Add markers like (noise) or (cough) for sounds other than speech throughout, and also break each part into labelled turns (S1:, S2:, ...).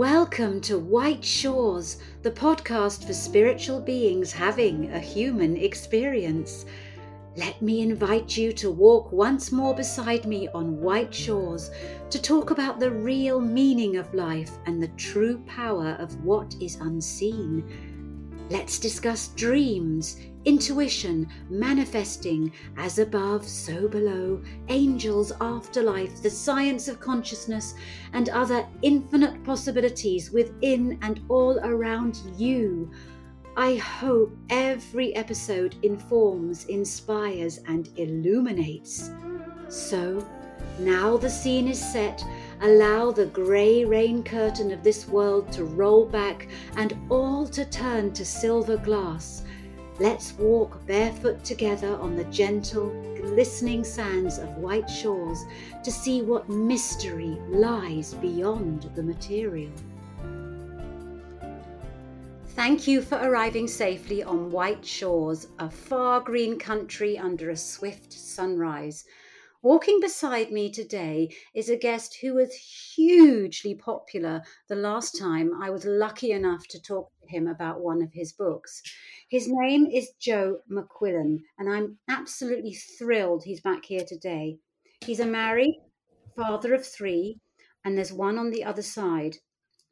S1: Welcome to White Shores, the podcast for spiritual beings having a human experience. Let me invite you to walk once more beside me on white shores to talk about the real meaning of life and the true power of what is unseen. Let's discuss dreams, intuition, manifesting, as above, so below, angels, afterlife, the science of consciousness, and other infinite possibilities within and all around you. I hope every episode informs, inspires, and illuminates. So, now the scene is set. Allow the grey rain curtain of this world to roll back and all to turn to silver glass. Let's walk barefoot together on the gentle, glistening sands of white shores to see what mystery lies beyond the material. Thank you for arriving safely on white shores, a far green country under a swift sunrise. Walking beside me today is a guest who was hugely popular the last time I was lucky enough to talk to him about one of his books. His name is Joe McQuillen, and I'm absolutely thrilled he's back here today. He's a married father of three, and there's one on the other side.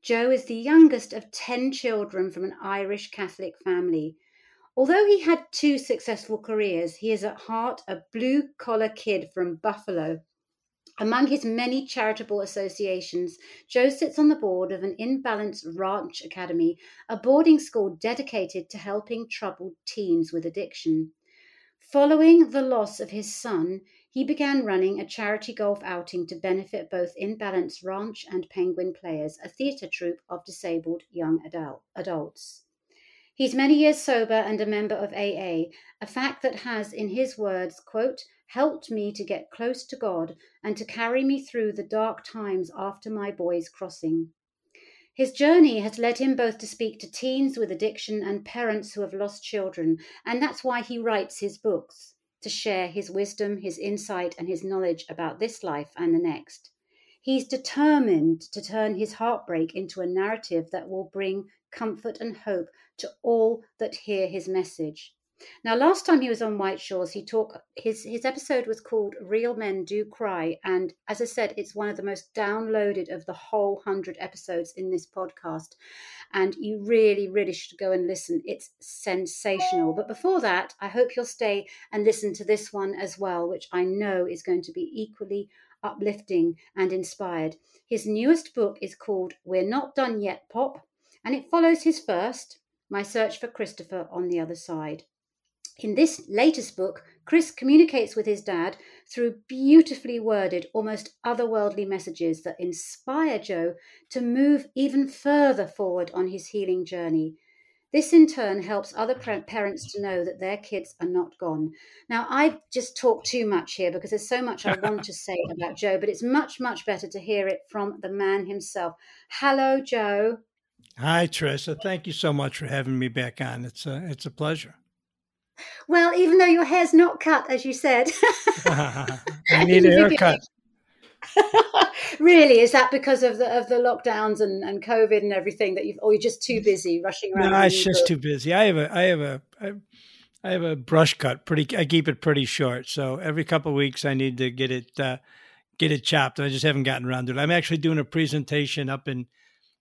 S1: Joe is the youngest of 10 children from an Irish Catholic family. Although he had two successful careers, he is at heart a blue collar kid from Buffalo. Among his many charitable associations, Joe sits on the board of an In Balance Ranch Academy, a boarding school dedicated to helping troubled teens with addiction. Following the loss of his son, he began running a charity golf outing to benefit both In Balance Ranch and Penguin Players, a theatre troupe of disabled young adult, adults. He's many years sober and a member of AA, a fact that has, in his words, quote, helped me to get close to God and to carry me through the dark times after my boy's crossing. His journey has led him both to speak to teens with addiction and parents who have lost children, and that's why he writes his books to share his wisdom, his insight, and his knowledge about this life and the next. He's determined to turn his heartbreak into a narrative that will bring comfort and hope to all that hear his message. Now, last time he was on White Shores, he talked. His his episode was called "Real Men Do Cry," and as I said, it's one of the most downloaded of the whole hundred episodes in this podcast. And you really, really should go and listen. It's sensational. But before that, I hope you'll stay and listen to this one as well, which I know is going to be equally uplifting and inspired. His newest book is called "We're Not Done Yet, Pop," and it follows his first, "My Search for Christopher on the Other Side." In this latest book, Chris communicates with his dad through beautifully worded, almost otherworldly messages that inspire Joe to move even further forward on his healing journey. This in turn helps other parents to know that their kids are not gone. Now, I've just talked too much here because there's so much I want to say (laughs) about Joe, but it's much, much better to hear it from the man himself. Hello, Joe.
S2: Hi, Theresa. Thank you so much for having me back on. It's a, it's a pleasure.
S1: Well, even though your hair's not cut, as you said, (laughs)
S2: I need a haircut. (laughs)
S1: really, is that because of the of the lockdowns and, and COVID and everything that you've, or you're just too busy rushing around?
S2: No, it's just book? too busy. I have a, I have a, I have a brush cut. Pretty, I keep it pretty short. So every couple of weeks, I need to get it, uh, get it chopped. I just haven't gotten around to it. I'm actually doing a presentation up in,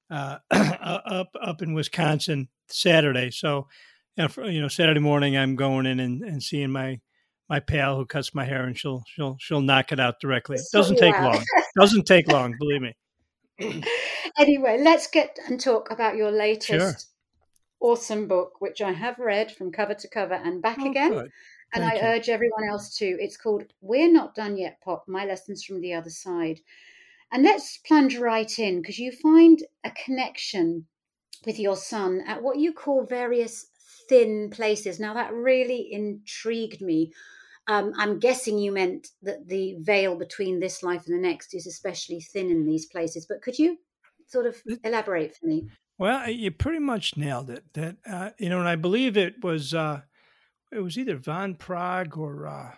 S2: uh, (clears throat) up up in Wisconsin Saturday. So you know, Saturday morning I'm going in and, and seeing my my pal who cuts my hair, and she'll she'll she'll knock it out directly. It doesn't take long. doesn't take long, believe me. (clears throat)
S1: anyway, let's get and talk about your latest
S2: sure.
S1: awesome book, which I have read from cover to cover and back
S2: oh,
S1: again.
S2: Good.
S1: And
S2: Thank
S1: I
S2: you.
S1: urge everyone else to. It's called We're Not Done Yet, Pop My Lessons from the Other Side. And let's plunge right in because you find a connection with your son at what you call various thin places. Now, that really intrigued me. Um, I'm guessing you meant that the veil between this life and the next is especially thin in these places, but could you sort of elaborate for me?
S2: Well, you pretty much nailed it. That uh, you know, and I believe it was uh, it was either Van Praagh or uh,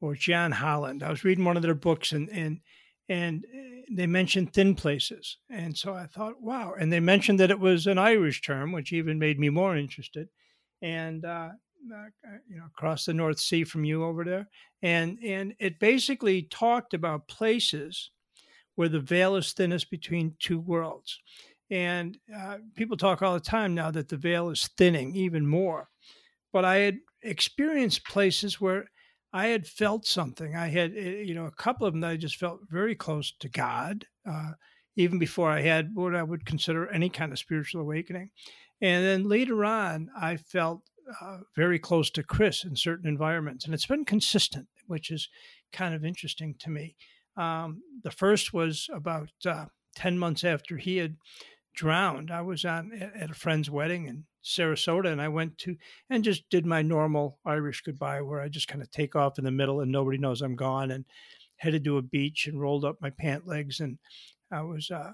S2: or John Holland. I was reading one of their books, and and and eh, they mentioned thin places. And so I thought, wow. And they mentioned that it was an Irish term, which even made me more interested. And, uh, uh, you know, across the North Sea from you over there. And, and it basically talked about places where the veil is thinnest between two worlds. And uh, people talk all the time now that the veil is thinning even more. But I had experienced places where I had felt something. I had, eh, you know, a couple of them that I just felt very close to God, uh, even before I had what I would consider any kind of spiritual awakening. And then later on, I felt uh, very close to Chris in certain environments. And it's been consistent, which is kind of interesting to me. Um, the first was about uh, 10 months after he had drowned. I was on at a friend's wedding in Sarasota, and I went to and just did my normal Irish goodbye, where I just kind of take off in the middle and nobody knows I'm gone, and headed to a beach and rolled up my pant legs, and I was. Uh,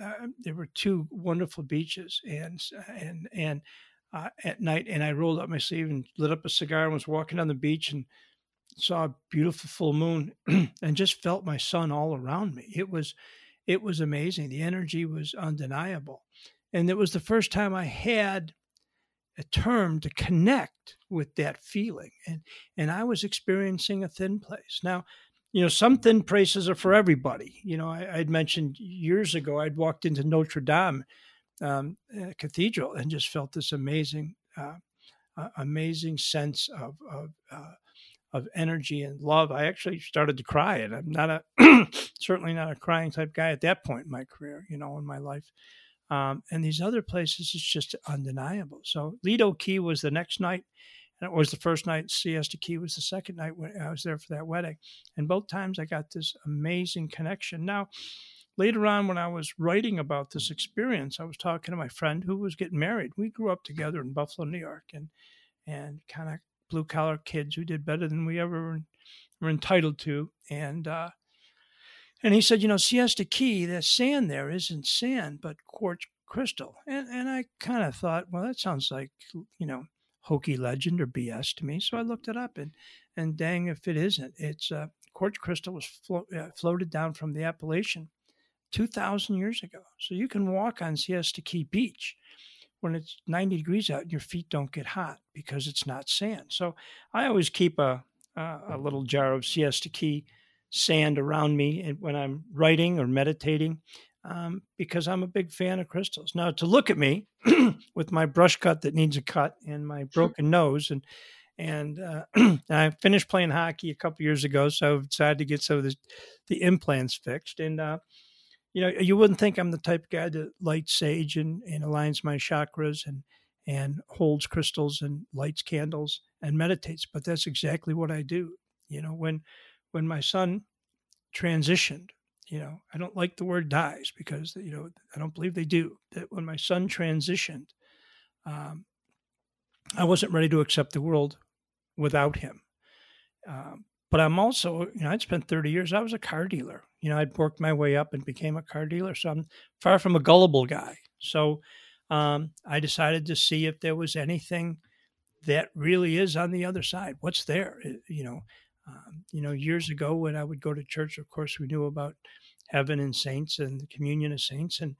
S2: uh, there were two wonderful beaches, and and and uh, at night, and I rolled up my sleeve and lit up a cigar and was walking on the beach and saw a beautiful full moon, (clears throat) and just felt my son all around me. It was it was amazing. The energy was undeniable. And it was the first time I had a term to connect with that feeling. And and I was experiencing a thin place. Now, you know, some thin places are for everybody. You know, I, would mentioned years ago I'd walked into Notre Dame um, uh, Cathedral and just felt this amazing, uh, uh, amazing sense of of, uh, of energy and love. I actually started to cry, and I'm not a (clears throat) certainly not a crying type guy at that point in my career, you know, in my life. Um, and these other places, it's just undeniable. So Lido Key was the next night, and it was the first night. Siesta Key was the second night when I was there for that wedding, and both times I got this amazing connection. Now. Later on, when I was writing about this experience, I was talking to my friend who was getting married. We grew up together in Buffalo, New York, and and kind of blue collar kids who did better than we ever were entitled to. And uh, and he said, you know, Siesta Key, that sand there isn't sand, but quartz crystal. And and I kind of thought, well, that sounds like you know hokey legend or BS to me. So I looked it up, and and dang if it isn't, it's uh, quartz crystal was flo- uh, floated down from the Appalachian. 2,000 years ago. So you can walk on Siesta Key Beach when it's 90 degrees out and your feet don't get hot because it's not sand. So I always keep a, a, a little jar of siesta key sand around me when I'm writing or meditating um, because I'm a big fan of crystals. Now, to look at me (clears throat) with my brush cut that needs a cut and my broken nose, and and uh, (clears throat) I finished playing hockey a couple years ago, so I decided to get some of the, the implants fixed. And uh, you know, you wouldn't think I'm the type of guy that lights sage and, and aligns my chakras and and holds crystals and lights candles and meditates, but that's exactly what I do. You know, when when my son transitioned, you know, I don't like the word dies because you know I don't believe they do. That when my son transitioned, um, I wasn't ready to accept the world without him. Um, but I'm also, you know, I'd spent 30 years, I was a car dealer. You know, I'd worked my way up and became a car dealer. So I'm far from a gullible guy. So um, I decided to see if there was anything that really is on the other side. What's there? You know, um, you know, years ago when I would go to church, of course, we knew about heaven and saints and the communion of saints, and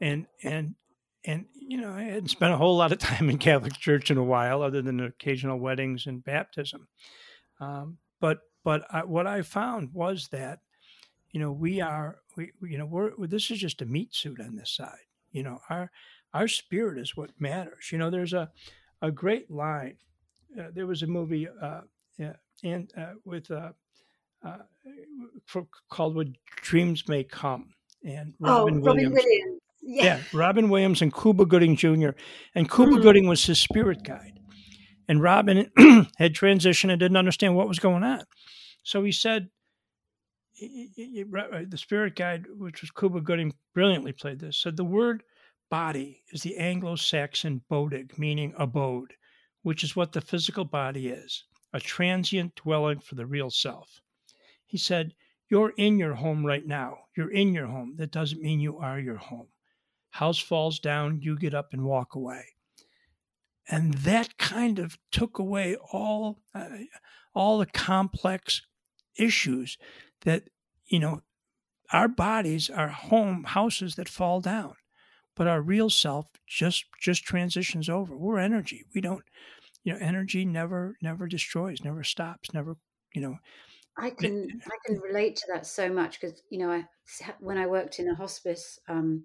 S2: and and and you know, I hadn't spent a whole lot of (laughs) time in Catholic Church in a while, other than occasional weddings and baptism. Um, but but I, what I found was that you know we are we you know we're this is just a meat suit on this side. You know our our spirit is what matters. You know there's a a great line. Uh, there was a movie uh, and uh, with uh, uh, for, called "What Dreams May Come," and
S1: Robin, oh, Williams. Robin Williams.
S2: Yeah. yeah. Robin Williams and Cuba Gooding Jr. And Cuba mm. Gooding was his spirit guide. And Robin (clears throat) had transitioned and didn't understand what was going on. So he said, the spirit guide, which was Cuba Gooding, brilliantly played this, said the word body is the Anglo Saxon bodig, meaning abode, which is what the physical body is a transient dwelling for the real self. He said, You're in your home right now. You're in your home. That doesn't mean you are your home. House falls down, you get up and walk away and that kind of took away all uh, all the complex issues that you know our bodies are home houses that fall down, but our real self just just transitions over. We're energy. We don't, you know, energy never never destroys, never stops, never, you know.
S1: I can I can relate to that so much because you know I when I worked in a hospice um,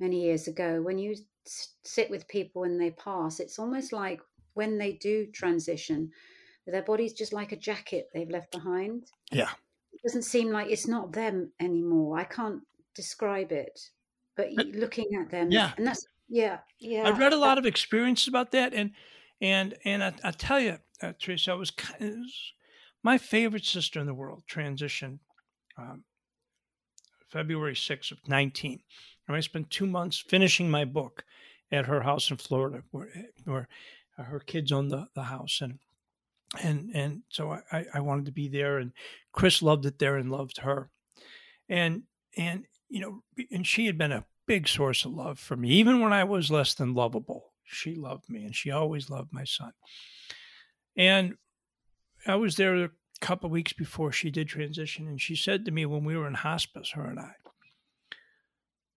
S1: many years ago, when you sit with people when they pass, it's almost like when they do transition, their body's just like a jacket they've left behind.
S2: Yeah.
S1: It doesn't seem like it's not them anymore. I can't describe it, but looking at them,
S2: yeah,
S1: and that's yeah, yeah.
S2: I've read a lot of experiences about that, and and and I, I tell you, uh, Theresa, it was, it was, my favorite sister in the world transitioned um, February 6th of 19. And I spent two months finishing my book at her house in Florida, where, where her kids own the, the house. And and and so I, I wanted to be there and Chris loved it there and loved her. And and you know, and she had been a big source of love for me, even when I was less than lovable. She loved me and she always loved my son. And I was there a couple weeks before she did transition, and she said to me when we were in hospice, her and I,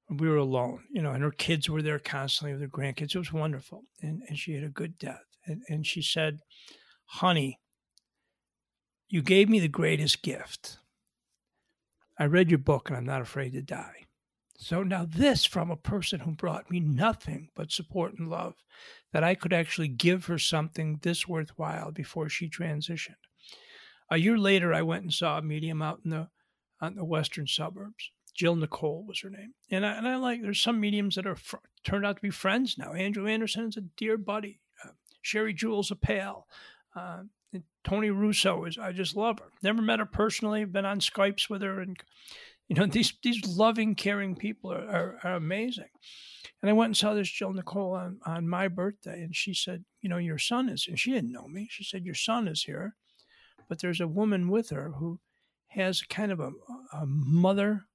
S2: we were alone, you know, and her kids were there constantly with her grandkids. It was wonderful. And, and she had a good death. And, and she said, Honey, you gave me the greatest gift. I read your book and I'm not afraid to die. So now, this from a person who brought me nothing but support and love, that I could actually give her something this worthwhile before she transitioned. A year later, I went and saw a medium out in the, on the western suburbs. Jill Nicole was her name. And I, and I like, there's some mediums that are fr- turned out to be friends now. Andrew Anderson is a dear buddy. Uh, Sherry Jewel's a pal. Uh, Tony Russo is, I just love her. Never met her personally, been on Skypes with her. And, you know, (laughs) these, these loving, caring people are, are, are amazing. And I went and saw this Jill Nicole on, on my birthday. And she said, You know, your son is, and she didn't know me. She said, Your son is here. But there's a woman with her who has kind of a, a mother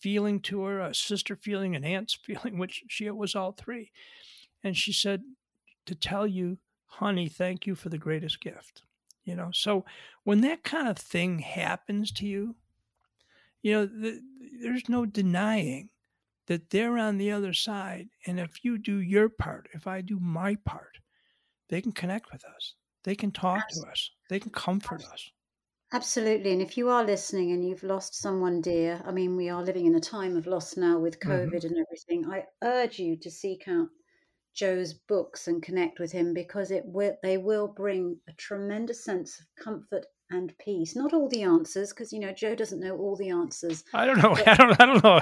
S2: feeling to her, a sister feeling, an aunt's (laughs) feeling, which she it was all three. And she said, To tell you, honey, thank you for the greatest gift. You know, so when that kind of thing happens to you, you know, the, there's no denying that they're on the other side. And if you do your part, if I do my part, they can connect with us. They can talk Absolutely. to us. They can comfort us.
S1: Absolutely. And if you are listening and you've lost someone dear, I mean, we are living in a time of loss now with mm-hmm. COVID mm-hmm. and everything. I urge you to seek out Joe's books and connect with him because it will they will bring a tremendous sense of comfort and peace. Not all the answers, because you know Joe doesn't know all the answers.
S2: I don't know. (laughs) I don't. I don't know.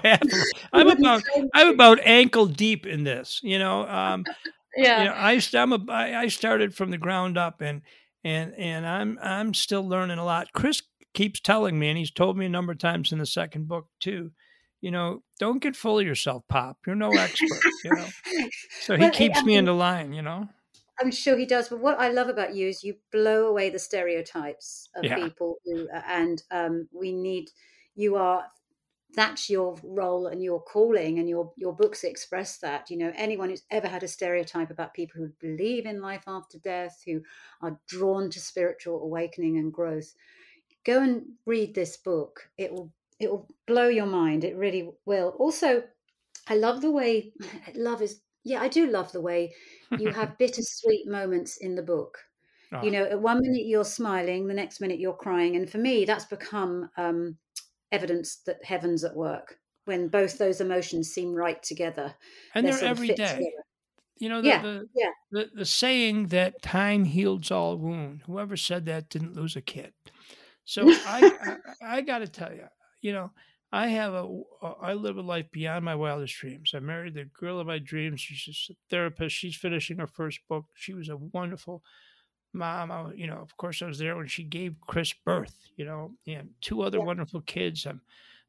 S2: (laughs) I'm about. I'm about ankle deep in this. You know. Um, (laughs)
S1: yeah.
S2: You know, I, I'm a. I started from the ground up, and and and I'm I'm still learning a lot. Chris keeps telling me, and he's told me a number of times in the second book too. You know, don't get full of yourself, Pop. You're no expert. you know, (laughs) so he well, keeps I me in the line. You know.
S1: I'm sure he does. But what I love about you is you blow away the stereotypes of yeah. people, who, and um, we need. You are that's your role and your calling and your your books express that you know anyone who's ever had a stereotype about people who believe in life after death who are drawn to spiritual awakening and growth go and read this book it will it will blow your mind it really will also i love the way (laughs) love is yeah i do love the way you have (laughs) bittersweet moments in the book oh. you know at one minute you're smiling the next minute you're crying and for me that's become um evidence that heaven's at work when both those emotions seem right together.
S2: And they're, they're every day. Together. You know, the, yeah, the, yeah. The, the saying that time heals all wound. Whoever said that didn't lose a kid. So I, I, I got to tell you, you know, I have a, uh, I live a life beyond my wildest dreams. I married the girl of my dreams. She's a therapist. She's finishing her first book. She was a wonderful mom. I, you know, of course, I was there when she gave Chris birth. You know, and two other yeah. wonderful kids. I'm,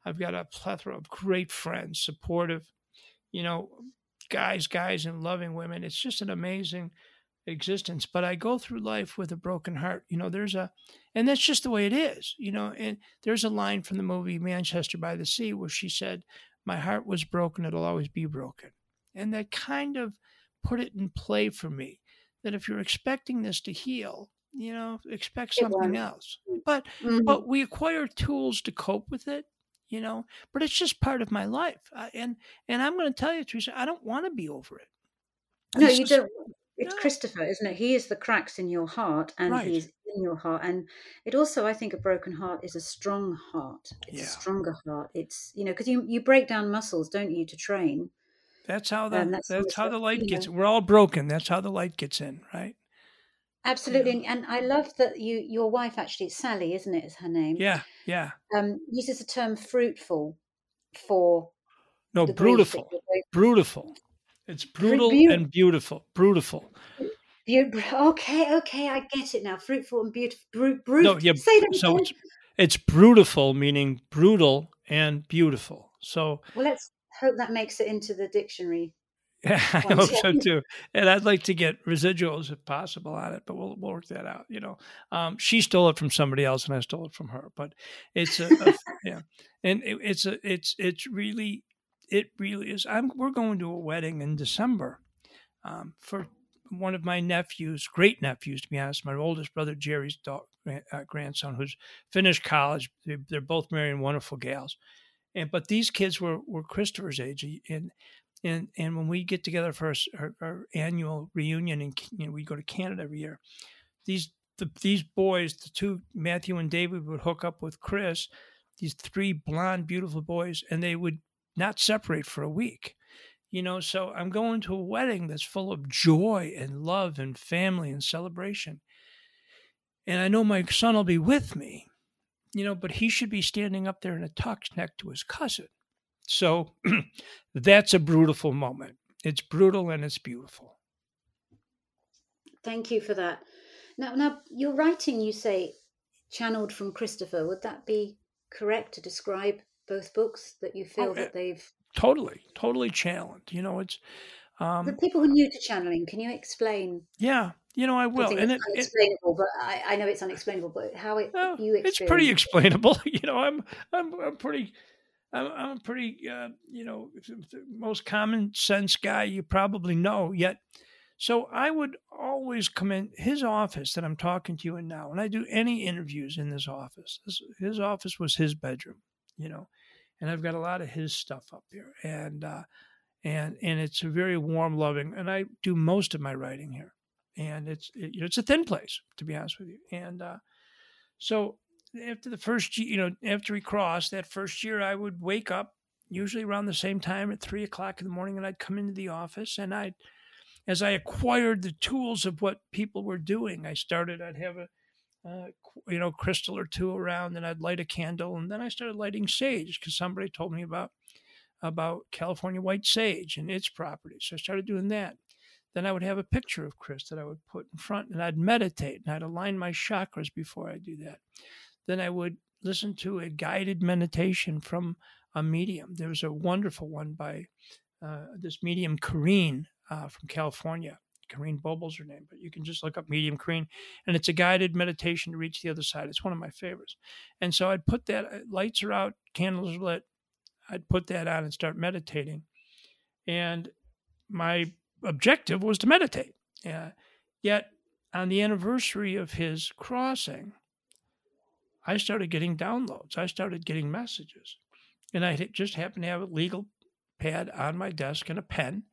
S2: I've got a plethora of great friends, supportive, you know, guys, guys, and loving women. It's just an amazing existence. But I go through life with a broken heart. You know, there's a, and that's just the way it is. You know, and there's a line from the movie Manchester by the Sea where she said, "My heart was broken; it'll always be broken," and that kind of put it in play for me that if you're expecting this to heal, you know, expect something else. But mm-hmm. but we acquire tools to cope with it. you know, but it's just part of my life. I, and and I'm going to tell you, Theresa, I don't want to be over it.
S1: No, you don't. It's no. Christopher, isn't it? He is the cracks in your heart, and right. he's in your heart. And it also, I think, a broken heart is a strong heart. It's yeah. a stronger heart. It's you know because you you break down muscles, don't you, to train.
S2: That's how the that's, that's how the light gets. Know. We're all broken. That's how the light gets in, right?
S1: Absolutely, yeah. and I love that you your wife actually Sally, isn't it? Is her name?
S2: Yeah, yeah.
S1: Um, uses the term fruitful for
S2: no brutal, brutal. It's brutal Be- and beautiful, brutal.
S1: Be- okay, okay, I get it now. Fruitful and beautiful. Bru- bru- no, yeah. Say that
S2: so it's, it's brutal, meaning brutal and beautiful. So
S1: well, let's hope that makes it into the dictionary.
S2: Yeah, (laughs) I hope so too. And I'd like to get residuals if possible on it, but we'll, we'll work that out. You know, um, she stole it from somebody else, and I stole it from her. But it's a, a (laughs) yeah, and it, it's a it's it's really it really is. I'm we're going to a wedding in December um, for one of my nephews, great nephews to be honest, my oldest brother Jerry's uh, grandson, who's finished college. They're, they're both marrying wonderful gals, and but these kids were were Christopher's age, and and and when we get together for our, our, our annual reunion, and you know, we go to Canada every year, these the, these boys, the two Matthew and David, would hook up with Chris, these three blonde, beautiful boys, and they would not separate for a week. You know, so I'm going to a wedding that's full of joy and love and family and celebration. And I know my son will be with me, you know, but he should be standing up there in a tux next to his cousin. So (clears throat) that's a brutal moment. It's brutal and it's beautiful.
S1: Thank you for that. Now, now your writing, you say, channeled from Christopher. Would that be correct to describe both books that you feel oh, that they've
S2: totally, totally challenged? You know, it's
S1: um, the people who are new to channeling. Can you explain?
S2: Yeah, you know, I will.
S1: And it, unexplainable, it, but I, I, know it's unexplainable. But how it well, you
S2: it's pretty explainable. (laughs) You know, I'm I'm I'm pretty I'm, I'm pretty, uh, you know, most common sense guy you probably know. Yet, so I would always come in his office that I'm talking to you in now, and I do any interviews in this office. His, his office was his bedroom, you know, and I've got a lot of his stuff up here, and uh, and and it's a very warm, loving, and I do most of my writing here, and it's it, it's a thin place to be honest with you, and uh, so after the first, you know, after we crossed that first year, I would wake up usually around the same time at three o'clock in the morning, and I'd come into the office, and I, as I acquired the tools of what people were doing, I started. I'd have a, uh, you know, crystal or two around, and I'd light a candle, and then I started lighting sage because somebody told me about about California white sage and its properties. So I started doing that. Then I would have a picture of Chris that I would put in front, and I'd meditate, and I'd align my chakras before I do that then I would listen to a guided meditation from a medium. There was a wonderful one by uh, this medium, Kareen uh, from California. Kareen Bobel's her name, but you can just look up medium Kareen, and it's a guided meditation to reach the other side. It's one of my favorites. And so I'd put that, uh, lights are out, candles are lit. I'd put that on and start meditating. And my objective was to meditate. Uh, yet on the anniversary of his crossing, I started getting downloads. I started getting messages. And I just happened to have a legal pad on my desk and a pen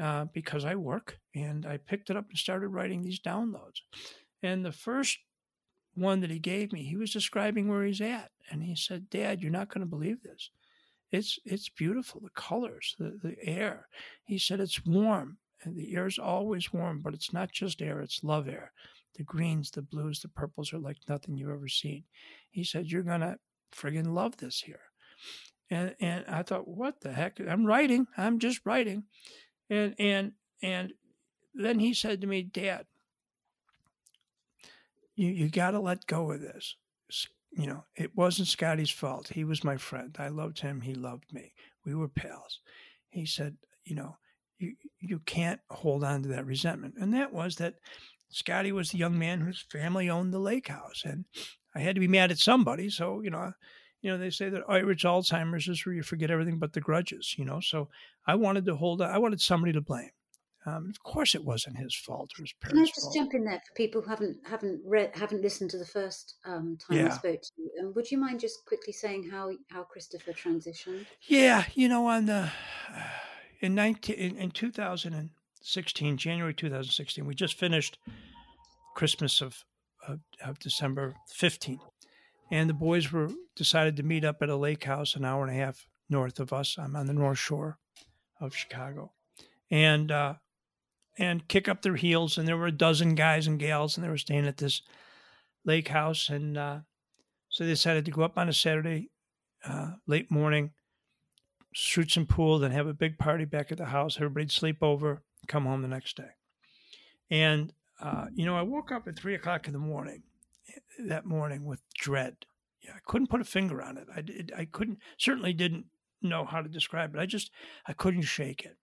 S2: uh, because I work. And I picked it up and started writing these downloads. And the first one that he gave me, he was describing where he's at. And he said, Dad, you're not going to believe this. It's, it's beautiful, the colors, the, the air. He said, it's warm. And the air's always warm, but it's not just air, it's love air. The greens, the blues, the purples are like nothing you've ever seen. He said, You're going to friggin' love this here. And, and I thought, what the heck? I'm writing. I'm just writing. And, and, and then he said to me, Dad, you, you got to let go of this. You know, it wasn't Scotty's fault. He was my friend. I loved him. He loved me. We were pals. He said, you know, you, you can't hold on to that resentment. And that was that Scotty was the young man whose family owned the lake house, and I had to be mad at somebody. So you know, you know, they say that Irish Alzheimer's is where you forget everything but the grudges. You know, so I wanted to hold. I wanted somebody to blame. Um, of course, it wasn't his fault or his
S1: Can I
S2: parents'
S1: just
S2: fault.
S1: jump in there for people who haven't haven't read haven't listened to the first um, time I spoke to you? And would you mind just quickly saying how how Christopher transitioned?
S2: Yeah, you know, on the in nineteen in, in two thousand and sixteen, January two thousand sixteen, we just finished Christmas of of, of December fifteenth, and the boys were decided to meet up at a lake house an hour and a half north of us. I'm on the North Shore of Chicago, and uh, and kick up their heels. And there were a dozen guys and gals, and they were staying at this lake house, and uh, so they decided to go up on a Saturday uh, late morning shoot some pool, then have a big party back at the house. Everybody'd sleep over, come home the next day. And, uh, you know, I woke up at three o'clock in the morning that morning with dread. Yeah, I couldn't put a finger on it. I, did, I couldn't, certainly didn't know how to describe it. I just, I couldn't shake it.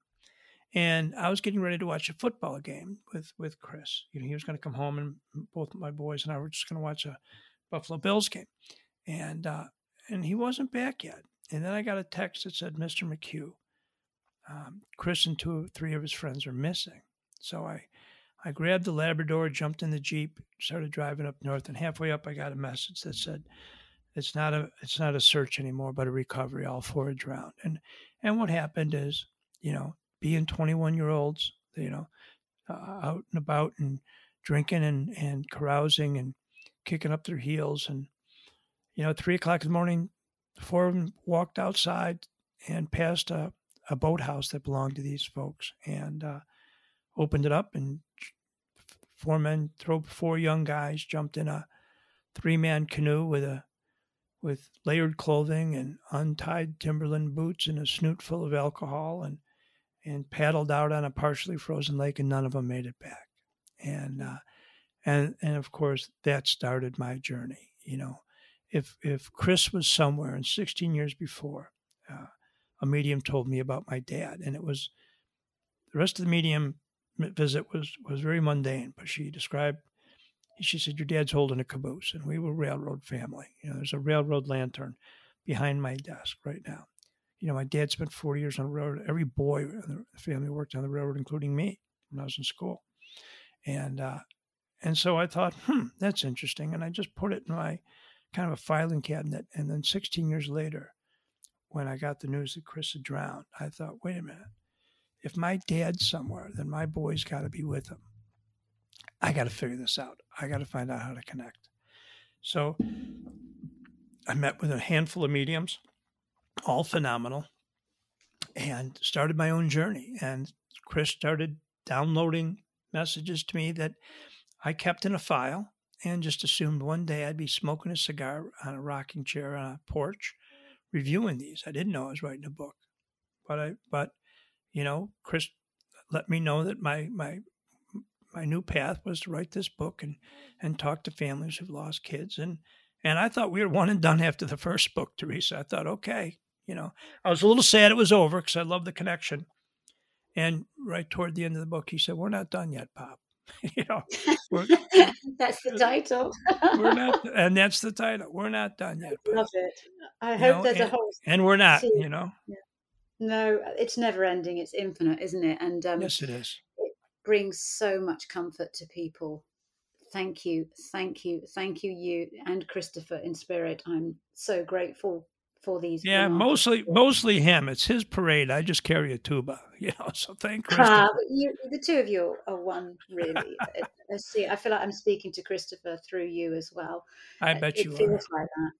S2: And I was getting ready to watch a football game with, with Chris. You know, he was going to come home and both my boys and I were just going to watch a Buffalo Bills game. And, uh, and he wasn't back yet. And then I got a text that said, Mr. McHugh, um, Chris and two three of his friends are missing. So I, I grabbed the Labrador, jumped in the Jeep, started driving up north, and halfway up I got a message that said, It's not a it's not a search anymore, but a recovery. All four are drowned. And and what happened is, you know, being 21 year olds, you know, uh, out and about and drinking and, and carousing and kicking up their heels. And, you know, three o'clock in the morning, four of them walked outside and passed a, a boathouse that belonged to these folks and uh, opened it up. And four men, four young guys, jumped in a three man canoe with a with layered clothing and untied Timberland boots and a snoot full of alcohol and and paddled out on a partially frozen lake, and none of them made it back. And uh, and and of course that started my journey. You know, if if Chris was somewhere, and 16 years before, uh, a medium told me about my dad, and it was the rest of the medium visit was was very mundane, but she described. She said, "Your dad's holding a caboose, and we were railroad family. You know, there's a railroad lantern behind my desk right now you know, my dad spent 40 years on the railroad. Every boy in the family worked on the railroad, including me when I was in school. And, uh, and so I thought, hmm, that's interesting. And I just put it in my kind of a filing cabinet. And then 16 years later, when I got the news that Chris had drowned, I thought, wait a minute. If my dad's somewhere, then my boy's got to be with him. I got to figure this out. I got to find out how to connect. So I met with a handful of mediums all phenomenal and started my own journey and chris started downloading messages to me that i kept in a file and just assumed one day i'd be smoking a cigar on a rocking chair on a porch reviewing these i didn't know i was writing a book but i but you know chris let me know that my my my new path was to write this book and and talk to families who've lost kids and and I thought we were one and done after the first book, Theresa. I thought, okay, you know, I was a little sad it was over because I love the connection. And right toward the end of the book, he said, "We're not done yet, Pop." (laughs) you know, (laughs)
S1: that's the (laughs) title.
S2: we're not, and that's the title. We're not done yet.
S1: Love it. I hope
S2: know,
S1: there's a
S2: and-
S1: whole.
S2: And we're not, you know.
S1: No, it's never ending. It's infinite, isn't it? And um,
S2: Yes, it is.
S1: It brings so much comfort to people. Thank you, thank you, thank you, you and Christopher in spirit. I'm so grateful for these.
S2: Yeah, mostly mostly him. It's his parade. I just carry a tuba, you know. So thank
S1: Ah,
S2: Christopher.
S1: but you, the two of you are one, really. (laughs) I- see. I feel like I'm speaking to Christopher through you as well.
S2: I
S1: Uh,
S2: bet
S1: it
S2: you
S1: feels
S2: are.
S1: like that.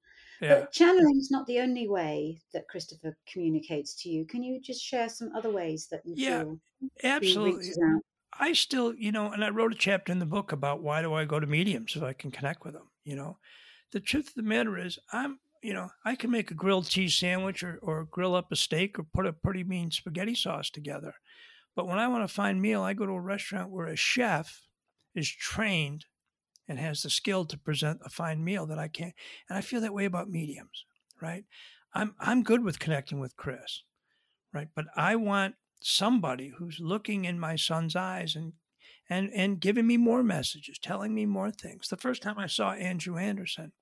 S2: Yeah.
S1: But channeling is not the only way that Christopher communicates to you. Can you just share some other ways that you
S2: Yeah,
S1: feel
S2: Absolutely. I still, you know, and I wrote a chapter in the book about why do I go to mediums if I can connect with them, you know. The truth of the matter is, I'm, you know, I can make a grilled cheese sandwich or, or grill up a steak or put a pretty mean spaghetti sauce together. But when I want to find meal, I go to a restaurant where a chef is trained and has the skill to present a fine meal that I can't. And I feel that way about mediums, right? I'm I'm good with connecting with Chris, right? But I want somebody who's looking in my son's eyes and and and giving me more messages, telling me more things. The first time I saw Andrew Anderson,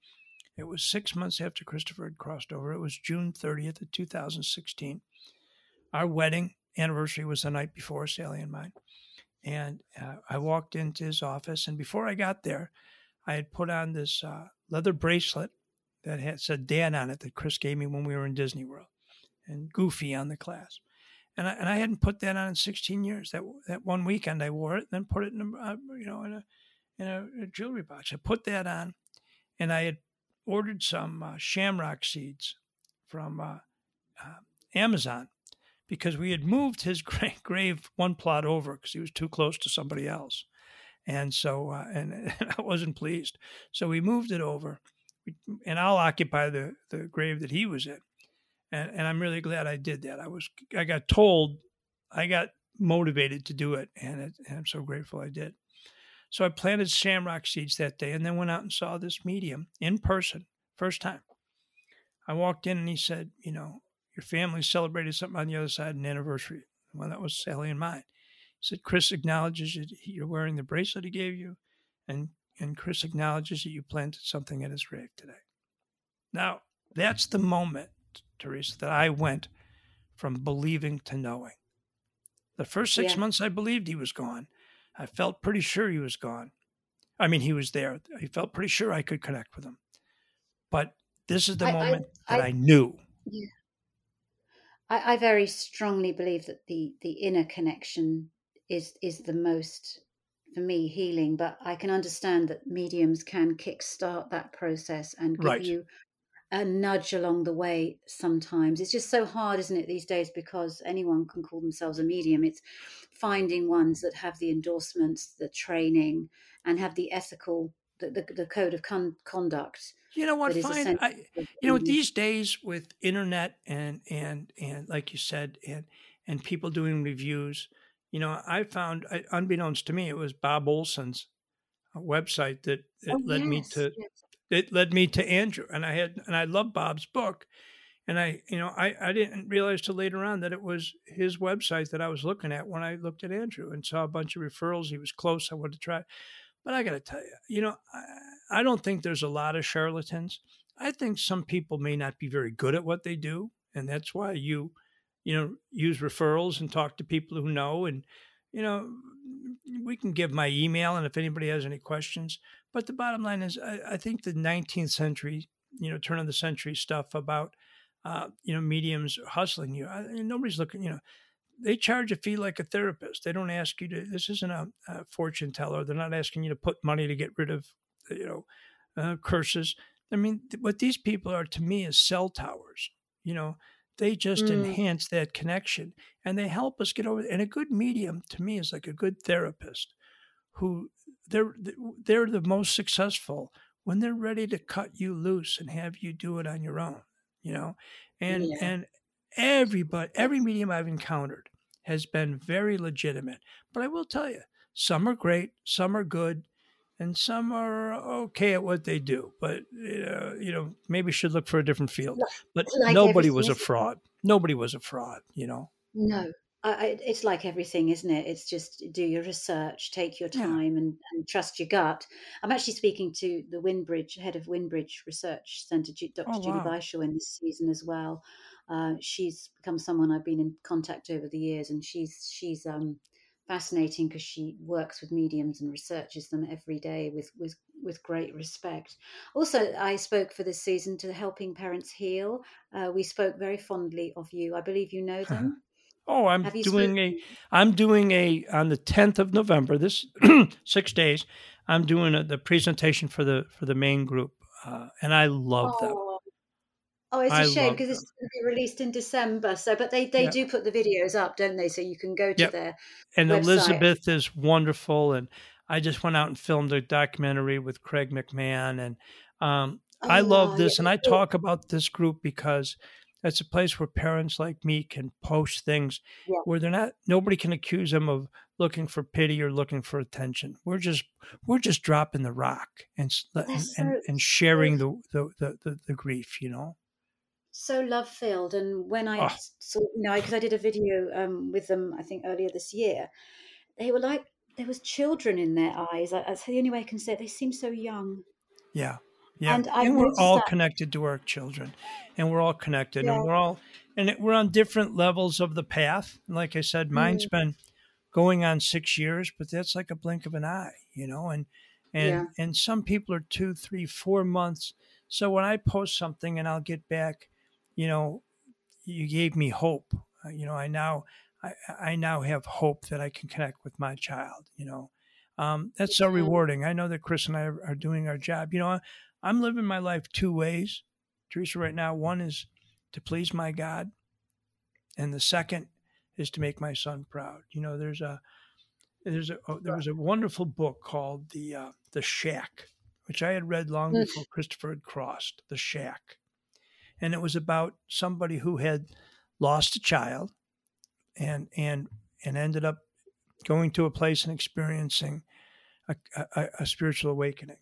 S2: it was six months after Christopher had crossed over. It was June 30th of 2016. Our wedding anniversary was the night before Sally and mine. And uh, I walked into his office, and before I got there, I had put on this uh, leather bracelet that had said Dan on it that Chris gave me when we were in Disney World, and Goofy on the clasp. And I, and I hadn't put that on in 16 years. That that one weekend I wore it, and then put it in a, uh, you know in a in a, a, jewelry box. I put that on, and I had ordered some uh, shamrock seeds from uh, uh Amazon because we had moved his (laughs) grave one plot over because he was too close to somebody else. And so, uh, and, (laughs) and, I wasn't pleased. So we moved it over, and I'll occupy the, the grave that he was in. And, and I'm really glad I did that. I was, I got told, I got motivated to do it, and, it, and I'm so grateful I did. So I planted shamrock seeds that day, and then went out and saw this medium in person, first time. I walked in, and he said, you know, your family celebrated something on the other side, an anniversary. Well, that was Sally and mine. He said, Chris acknowledges that you're wearing the bracelet he gave you, and, and Chris acknowledges that you planted something at his grave today. Now, that's the moment, Teresa, that I went from believing to knowing. The first six yeah. months, I believed he was gone. I felt pretty sure he was gone. I mean, he was there. I felt pretty sure I could connect with him. But this is the I, moment I, that I, I knew.
S1: Yeah. I, I very strongly believe that the the inner connection is is the most for me healing but i can understand that mediums can kickstart that process and give right. you a nudge along the way sometimes it's just so hard isn't it these days because anyone can call themselves a medium it's finding ones that have the endorsements the training and have the ethical the, the, the code of con- conduct
S2: you know what? Fine. I, you know, these days with internet and and and like you said, and and people doing reviews, you know, I found, unbeknownst to me, it was Bob Olson's uh, website that, that oh, led yes, me to yes. it led me to Andrew, and I had and I love Bob's book, and I you know I I didn't realize till later on that it was his website that I was looking at when I looked at Andrew and saw a bunch of referrals. He was close. I wanted to try, but I got to tell you, you know. I, I don't think there's a lot of charlatans. I think some people may not be very good at what they do, and that's why you, you know, use referrals and talk to people who know. And you know, we can give my email, and if anybody has any questions. But the bottom line is, I, I think the 19th century, you know, turn of the century stuff about, uh, you know, mediums hustling you. I, nobody's looking, you know, they charge a fee like a therapist. They don't ask you to. This isn't a, a, fortune teller. They're not asking you to put money to get rid of you know, uh, curses. I mean, th- what these people are to me is cell towers. You know, they just mm. enhance that connection and they help us get over. And a good medium to me is like a good therapist, who they're they're the most successful when they're ready to cut you loose and have you do it on your own. You know, and yeah. and everybody, every medium I've encountered has been very legitimate. But I will tell you, some are great, some are good, and some are okay at what they do, but uh, you know maybe should look for a different field. But like nobody was a fraud. Nobody was a fraud. You know.
S1: No, I, it's like everything, isn't it? It's just do your research, take your time, yeah. and, and, trust your gut. I'm actually speaking to the Windbridge head of Windbridge Research Centre, Dr. Oh, Julie wow. in this season as well. Uh, she's become someone I've been in contact over the years, and she's she's um, fascinating because she works with mediums and researches them every day with, with, with great respect. Also, I spoke for this season to Helping Parents Heal. Uh, we spoke very fondly of you. I believe you know (laughs) them.
S2: Oh, I'm doing spoken? a. I'm doing a on the 10th of November. This (clears throat) six days. I'm doing a, the presentation for the for the main group, uh, and I love oh, them.
S1: Oh, it's a I shame because it's going to be released in December. So, but they they yeah. do put the videos up, don't they? So you can go to yep. their
S2: and
S1: website.
S2: Elizabeth is wonderful, and I just went out and filmed a documentary with Craig McMahon, and um, oh, I love this, yeah. and I talk about this group because it's a place where parents like me can post things yeah. where they're not nobody can accuse them of looking for pity or looking for attention we're just we're just dropping the rock and and, so, and, and, sharing the the, the the grief you know
S1: so love filled. And when I oh. saw, you know, because I, I, did a video um, with them, I think earlier this year, they were like there was children in their eyes. That's the only way I can say it. They seem so young.
S2: Yeah, yeah. And, and we're all that. connected to our children, and we're all connected, yeah. and we're all and we're on different levels of the path. like I said, mine's mm. been going on six years, but that's like a blink of an eye, you know. And and yeah. and some people are two, three, four months. So when I post something and I'll get back, you know, you gave me hope. Uh, you know, I now I, I now have hope that I can connect with my child. You know, um, that's so rewarding. I know that Chris and I are, are doing our job. You know, I'm living my life two ways, Theresa. Right now, one is to please my God, and the second is to make my son proud. You know, there's a there's a oh, there was a wonderful book called the uh, the Shack, which I had read long before Christopher had crossed the Shack, and it was about somebody who had lost a child, and and and ended up going to a place and experiencing a, a, a spiritual awakening,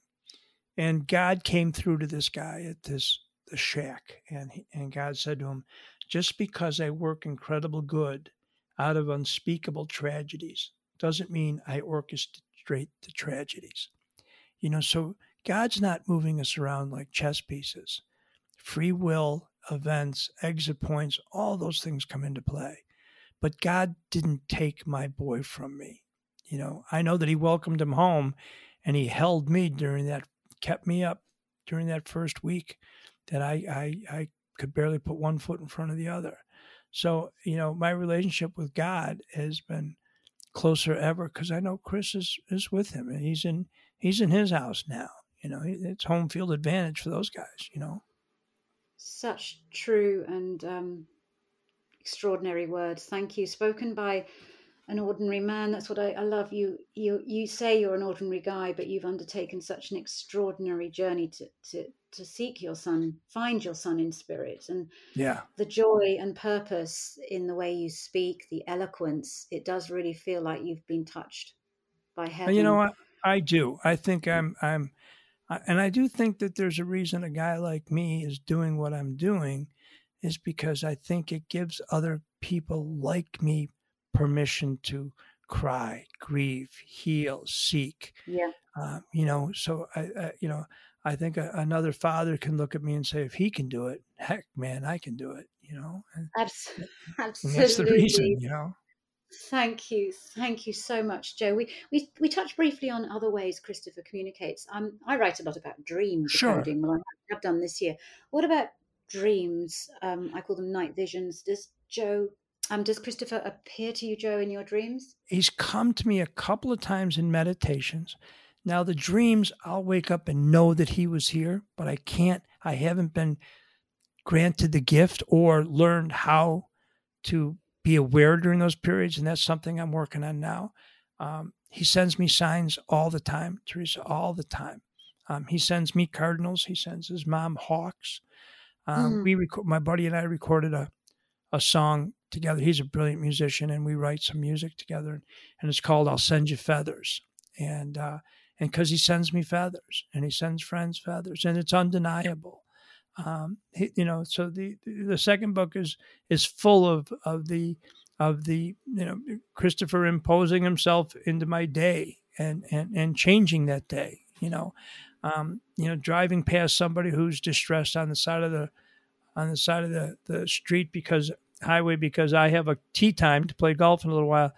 S2: and God came through to this guy at this the shack, and he, and God said to him, "Just because I work incredible good out of unspeakable tragedies doesn't mean I orchestrate the tragedies. You know, so God's not moving us around like chess pieces. Free will, events, exit points, all those things come into play. But God didn't take my boy from me. You know, I know that He welcomed him home and He held me during that, kept me up during that first week that I, I, I could barely put one foot in front of the other. So, you know, my relationship with God has been closer ever because I know Chris is, is with him and he's in he's in his house now. You know, it's home field advantage for those guys. You know,
S1: such true and um, extraordinary words. Thank you, spoken by an ordinary man. That's what I, I love. You you you say you're an ordinary guy, but you've undertaken such an extraordinary journey to to to seek your son, find your son in spirit, and
S2: yeah,
S1: the joy and purpose in the way you speak, the eloquence. It does really feel like you've been touched by heaven.
S2: You know what? I do. I think I'm. I'm. And I do think that there's a reason a guy like me is doing what I'm doing, is because I think it gives other people like me permission to cry, grieve, heal, seek.
S1: Yeah.
S2: Uh, you know, so I, I, you know, I think a, another father can look at me and say, if he can do it, heck, man, I can do it. You know,
S1: and, Absolutely.
S2: And that's the reason. You know.
S1: Thank you, thank you so much, Joe. We we we touched briefly on other ways Christopher communicates. Um, I write a lot about dreams.
S2: Sure.
S1: Well, I have done this year. What about dreams? Um, I call them night visions. Does Joe um, does Christopher appear to you, Joe, in your dreams?
S2: He's come to me a couple of times in meditations. Now, the dreams, I'll wake up and know that he was here, but I can't, I haven't been granted the gift or learned how to be aware during those periods. And that's something I'm working on now. Um, he sends me signs all the time, Theresa, all the time. Um, he sends me cardinals. He sends his mom hawks. Um, mm. We record, my buddy and I recorded a, a song together. He's a brilliant musician, and we write some music together, and it's called "I'll Send You Feathers." And uh, and because he sends me feathers and he sends friends feathers and it's undeniable um, he, you know so the the second book is is full of of the of the you know christopher imposing himself into my day and and and changing that day you know um, you know driving past somebody who's distressed on the side of the on the side of the, the street because highway because i have a tea time to play golf in a little while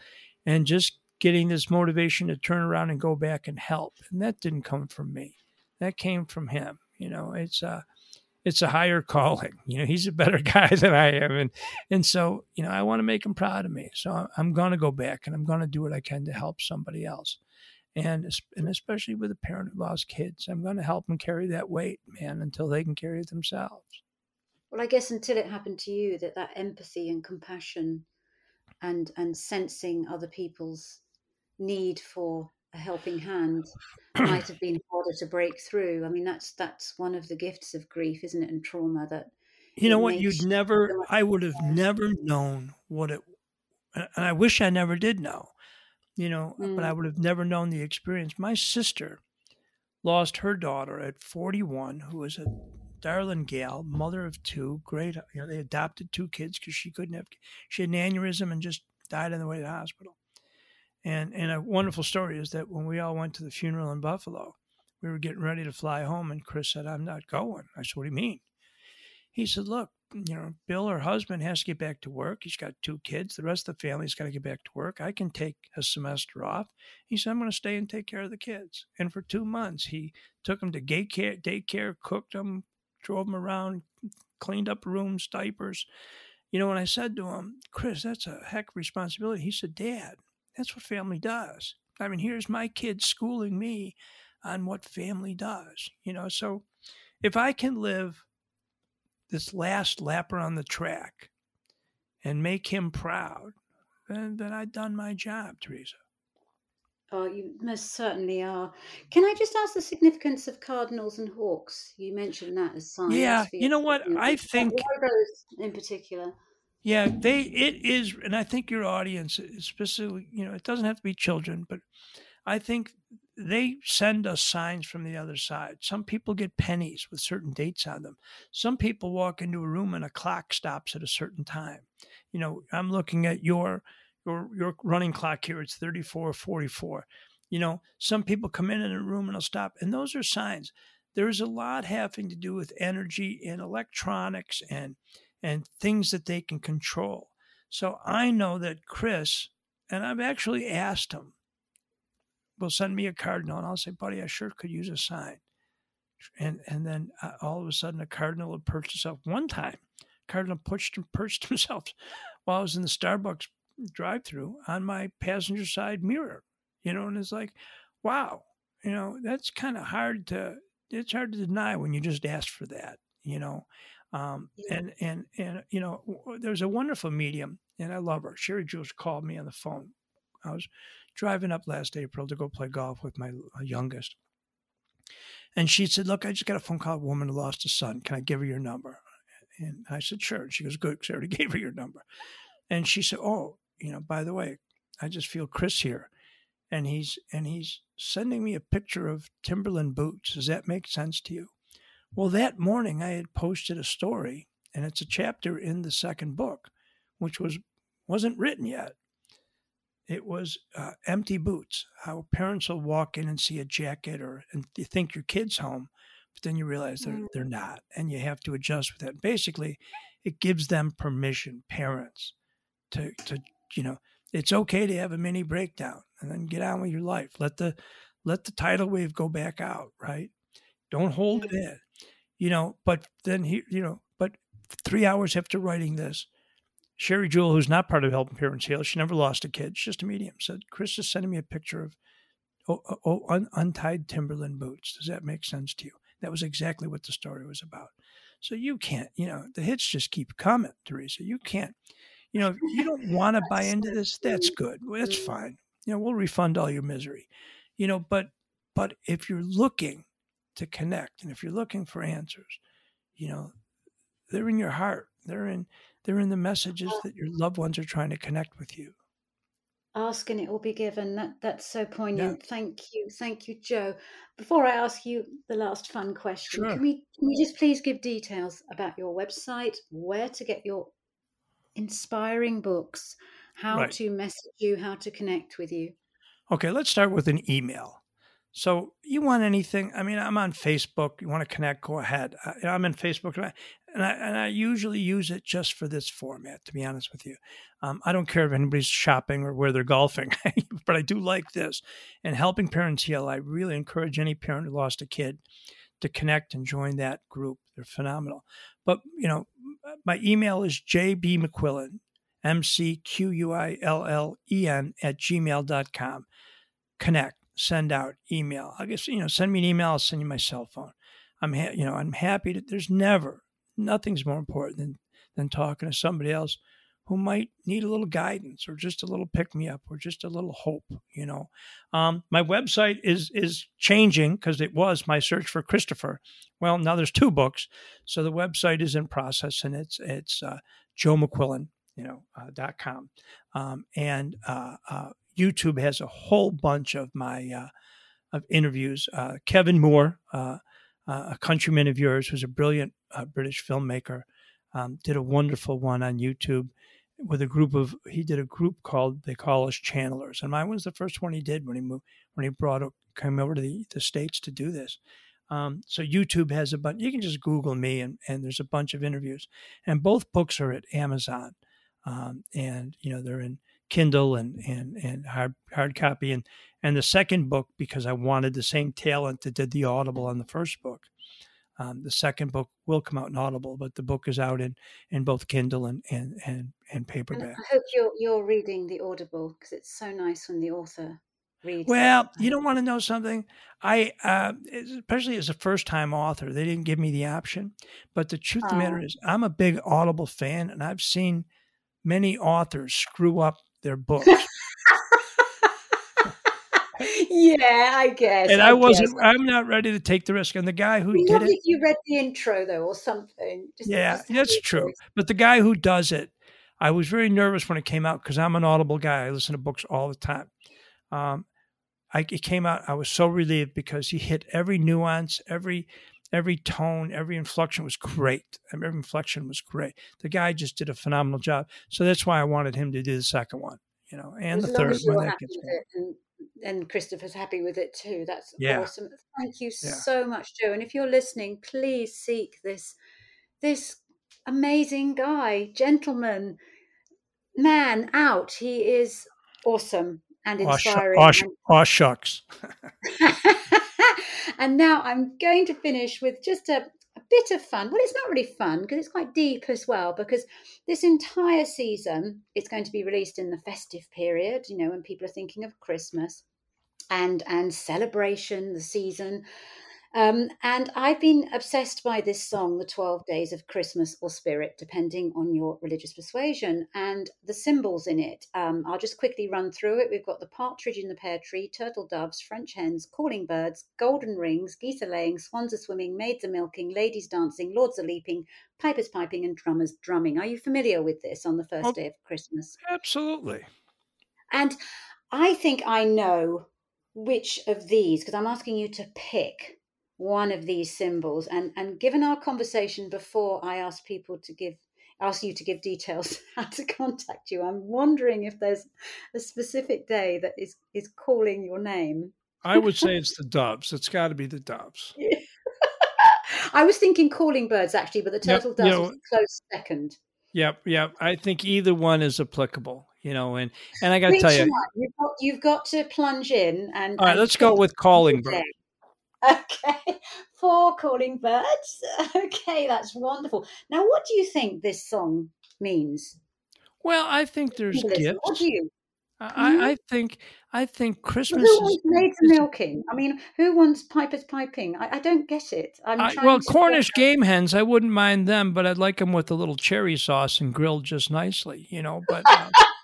S2: and just getting this motivation to turn around and go back and help. And that didn't come from me. That came from him. You know, it's a it's a higher calling. You know, he's a better (laughs) guy than I am, and and so you know, I want to make him proud of me. So I'm going to go back and I'm going to do what I can to help somebody else, and and especially with a parent who lost kids, I'm going to help them carry that weight, man, until they can carry it themselves.
S1: Well, I guess until it happened to you, that that empathy and compassion, and and sensing other people's need for a helping hand might have been harder to break through. I mean, that's that's one of the gifts of grief, isn't it, and trauma that.
S2: You know what? You'd never. I would have never known what it, and I wish I never did know. You know, mm. but I mm. would have never known the experience. My sister lost her daughter at 41, who was a darling gal, mother of two, great. You know, they adopted two kids because she couldn't have. She had an aneurysm and just died on the way to the hospital. And and a wonderful story is that when we all went to the funeral in Buffalo, we were getting ready to fly home, and Chris said, "I'm not going." I said, "What do you mean?" He said, "Look, you know, Bill, her husband, has to get back to work. He's got two kids. The rest of the family's got to get back to work. I can take a semester off. He said, I'm going to stay and take care of the kids. And for two months, he took them to daycare, daycare cooked them, drove them around, cleaned up rooms, diapers. You know, when I said to him, Chris, that's a heck of responsibility, he said, Dad, that's what family does. I mean, here's my kid schooling me on what family does, you know. So if I can live this last lap around the track and make him proud, then, then I've done my job, Theresa.
S1: Oh, you most certainly are. Can I just ask the significance of cardinals and hawks? You mentioned that as signs.
S2: Yeah, you know what? I think
S1: in particular?
S2: Yeah, they it is, and I think your audience, specifically, you know, it doesn't have to be children, but I think they send us signs from the other side. Some people get pennies with certain dates on them. Some people walk into a room and a clock stops at a certain time. You know, I'm looking at your your your running clock here. It's 3444. You know, some people come in in a room and they'll stop, and those are signs. There's a lot having to do with energy and electronics and and things that they can control. So I know that Chris, and I've actually asked him will send me a cardinal, and I'll say, buddy, I sure could use a sign. And and then uh, all of a sudden, a cardinal would perch himself. One time, cardinal and (laughs) perched himself while I was in the Starbucks drive-through on my passenger side mirror. You know, and it's like, wow, you know, that's kind of hard to it's hard to deny when you just ask for that. You know, um, and and and you know, there's a wonderful medium, and I love her. Sherry Jules called me on the phone. I was driving up last April to go play golf with my youngest. And she said, Look, I just got a phone call. A woman who lost a son. Can I give her your number? And I said, Sure. And she goes, Good, because I already gave her your number. And she said, Oh, you know, by the way, I just feel Chris here. And he's and he's sending me a picture of Timberland boots. Does that make sense to you? Well, that morning I had posted a story, and it's a chapter in the second book, which was wasn't written yet. It was uh, empty boots. How parents will walk in and see a jacket, or and you think your kid's home, but then you realize they're mm. they're not, and you have to adjust with that. Basically, it gives them permission, parents, to to you know, it's okay to have a mini breakdown and then get on with your life. Let the let the tidal wave go back out, right? Don't hold it in, you know. But then he, you know, but three hours after writing this, Sherry Jewell, who's not part of Helping Parents Heal, she never lost a kid. She's just a medium. Said, Chris is sending me a picture of oh, oh, oh, un- untied Timberland boots. Does that make sense to you? That was exactly what the story was about. So you can't, you know, the hits just keep coming, Theresa. You can't, you know, if you don't want to buy into this, that's good. Well, that's fine. You know, we'll refund all your misery. You know, but but if you're looking to connect and if you're looking for answers, you know, they're in your heart. They're in they're in the messages uh that your loved ones are trying to connect with you.
S1: Ask and it will be given. That that's so poignant. Yeah. Thank you, thank you, Joe. Before I ask you the last fun question, sure. can we can you just please give details about your website, where to get your inspiring books, how right. to message you, how to connect with you?
S2: Okay, let's start with an email. So you want anything? I mean, I'm on Facebook. You want to connect? Go ahead. I, am in Facebook, and I, and I, and I usually use it just for this format. To be honest with you, um, I don't care if anybody's shopping or where they're golfing, (laughs) but I do like this. And helping parents heal, I really encourage any parent who lost a kid to connect and join that group. They're phenomenal. But you know, my email is jbmcquillen, m c q u i l l e n at gmail.com. Connect send out email. I guess you know, send me an email. I'll send you my cell phone. I'm ha- you know I'm happy to. There's never nothing's more important than than talking to somebody else who might need a little guidance or just a little pick me up or just a little hope. You know, um, my website is is changing because it was my search for Christopher. Well, now there's two books, so the website is in process and it's it's uh, Joe McQuillen you know uh, dot com um, and uh, uh, YouTube has a whole bunch of my uh, of interviews. Uh, Kevin Moore, uh, uh a countryman of yours, who's a brilliant uh, British filmmaker, um, did a wonderful one on YouTube with a group of. He did a group called they call us channelers, and mine was the first one he did when he moved when he brought came over to the, the states to do this. Um, so YouTube has a bunch. You can just Google me, and and there's a bunch of interviews. And both books are at Amazon, um, and you know they're in Kindle and and and hard hard copy. And and the second book because I wanted the same talent that did the Audible on the first book. Um, the second book will come out in Audible, but the book is out in, in both Kindle and and and, and paperback.
S1: And I hope you're you're reading the Audible because it's so nice when the author reads.
S2: Well, it. you don't want to know something. I uh, especially as a first time author, they didn't give me the option. But the truth of the matter oh. is, I'm a big Audible fan, and I've seen many authors screw up their books. (laughs)
S1: yeah, I guess.
S2: And I, I wasn't. Guess. I'm not ready to take the risk. And the guy who did it,
S1: you read the intro though, or something.
S2: Just, yeah, just that's true. But the guy who does it, I was very nervous when it came out because I'm an Audible guy. I listen to books all the time. Um, I, it came out. I was so relieved because he hit every nuance, every every tone, every inflection was great. Every inflection was great. The guy just did a phenomenal job. So that's why I wanted him to do the second one, you know, and
S1: as
S2: the third
S1: one. That gets and, and Christopher's happy with it too. That's yeah. awesome. Thank you yeah. so much, Joe. And if you're listening, please seek this this amazing guy, gentleman, man out. He is awesome and inspiring.
S2: Aw, sh- aw, shucks. (laughs)
S1: and now I'm going to finish with just a, a bit of fun. Well, it's not really fun because it's quite deep as well. Because this entire season, it's going to be released in the festive period. You know, when people are thinking of Christmas and and celebration, the season. Um, and I've been obsessed by this song, The 12 Days of Christmas or Spirit, depending on your religious persuasion, and the symbols in it. Um, I'll just quickly run through it. We've got the partridge in the pear tree, turtle doves, French hens, calling birds, golden rings, geese are laying, swans are swimming, maids are milking, ladies dancing, lords are leaping, pipers piping, and drummers drumming. Are you familiar with this on the first oh, day of Christmas?
S2: Absolutely.
S1: And I think I know which of these, because I'm asking you to pick one of these symbols. And and given our conversation before, I asked people to give ask you to give details (laughs) how to contact you. I'm wondering if there's a specific day that is is calling your name.
S2: I would say it's the doves. It's got to be the doves. (laughs)
S1: I was thinking calling birds actually, but the turtle yep, doves you know, close second.
S2: Yep, yep. I think either one is applicable. You know, and and I got to tell you,
S1: you've got, you've got to plunge in and.
S2: All right,
S1: and
S2: let's go with calling bird.
S1: Okay, (laughs) four calling birds. (laughs) Okay, that's wonderful. Now, what do you think this song means?
S2: Well, I think there's gifts.
S1: What do you?
S2: I, mm-hmm. I think I think Christmas.
S1: Well, who wants maids milking? I mean, who wants pipers piping? I, I don't get it. I'm I,
S2: well, Cornish game hens. I wouldn't mind them, but I'd like them with a little cherry sauce and grilled just nicely, you know. But uh, (laughs)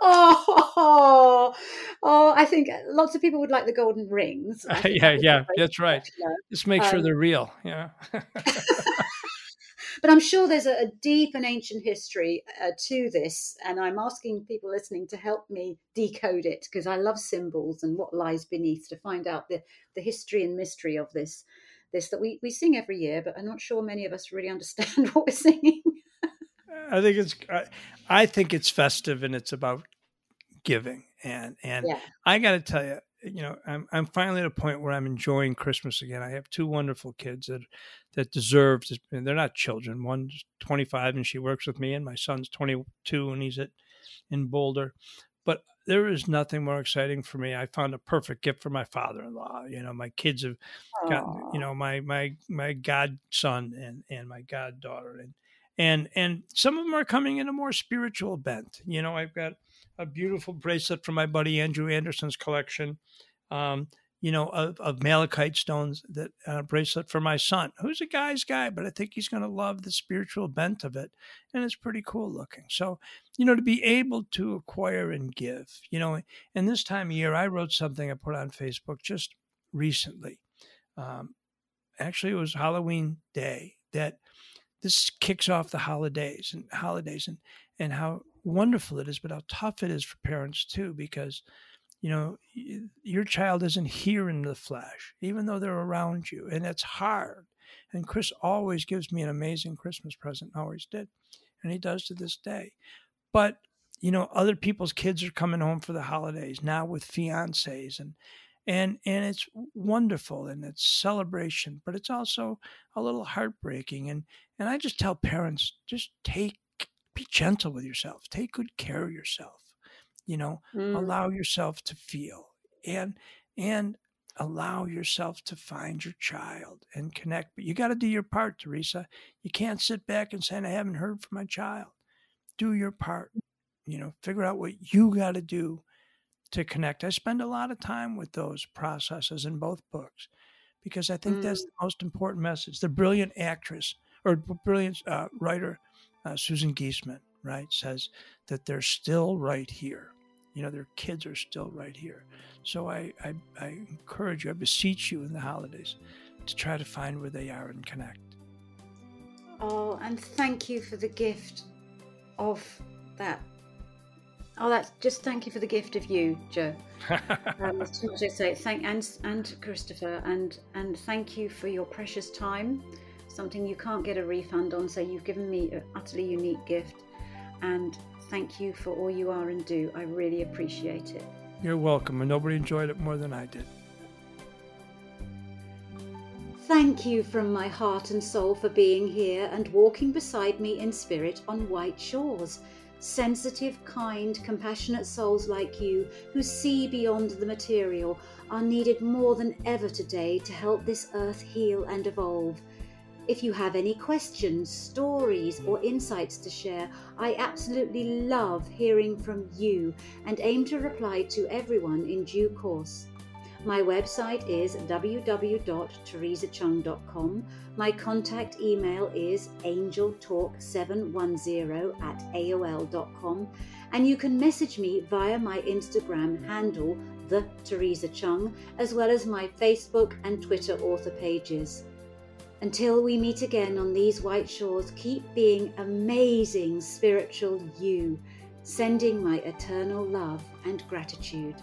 S1: oh, (laughs) oh, I think lots of people would like the golden rings. (laughs)
S2: yeah, yeah, that's right. Just make sure um, they're real. Yeah. (laughs)
S1: but I'm sure there's a, a deep and ancient history uh, to this, and I'm asking people listening to help me decode it because I love symbols and what lies beneath to find out the, the history and mystery of this. This that we, we sing every year, but I'm not sure many of us really understand what we're singing.
S2: I think it's I, I think it's festive and it's about giving and and yeah. I got to tell you you know I'm I'm finally at a point where I'm enjoying Christmas again. I have two wonderful kids that that deserve to, and they're not children. One's 25 and she works with me and my son's 22 and he's at in Boulder. But there is nothing more exciting for me. I found a perfect gift for my father-in-law. You know, my kids have got, you know, my my my godson and and my goddaughter and and and some of them are coming in a more spiritual bent. You know, I've got a beautiful bracelet from my buddy Andrew Anderson's collection. Um, you know, of, of malachite stones, that uh, bracelet for my son, who's a guy's guy, but I think he's going to love the spiritual bent of it. And it's pretty cool looking. So, you know, to be able to acquire and give, you know, and this time of year, I wrote something I put on Facebook just recently. Um, actually, it was Halloween day that this kicks off the holidays and holidays and, and how wonderful it is, but how tough it is for parents too, because you know your child isn't here in the flesh, even though they're around you, and it's hard. And Chris always gives me an amazing Christmas present, always did, and he does to this day. But you know, other people's kids are coming home for the holidays now with fiancés and and and it's wonderful and it's celebration but it's also a little heartbreaking and and i just tell parents just take be gentle with yourself take good care of yourself you know mm. allow yourself to feel and and allow yourself to find your child and connect but you got to do your part theresa you can't sit back and say i haven't heard from my child do your part you know figure out what you got to do to connect. I spend a lot of time with those processes in both books because I think mm. that's the most important message. The brilliant actress or brilliant uh, writer, uh, Susan Giesemann, right, says that they're still right here. You know, their kids are still right here. So I, I, I encourage you, I beseech you in the holidays to try to find where they are and connect.
S1: Oh, and thank you for the gift of that Oh, that's just thank you for the gift of you, Joe. (laughs) um, much to say. Thank and and Christopher, and and thank you for your precious time. Something you can't get a refund on. So you've given me an utterly unique gift, and thank you for all you are and do. I really appreciate it.
S2: You're welcome, and nobody enjoyed it more than I did.
S1: Thank you from my heart and soul for being here and walking beside me in spirit on white shores sensitive, kind, compassionate souls like you who see beyond the material are needed more than ever today to help this earth heal and evolve. If you have any questions, stories, or insights to share, I absolutely love hearing from you and aim to reply to everyone in due course. My website is www.theresacheung.com. My contact email is angeltalk710 at aol.com. And you can message me via my Instagram handle, The Theresa Cheung, as well as my Facebook and Twitter author pages. Until we meet again on these white shores, keep being amazing spiritual you, sending my eternal love and gratitude.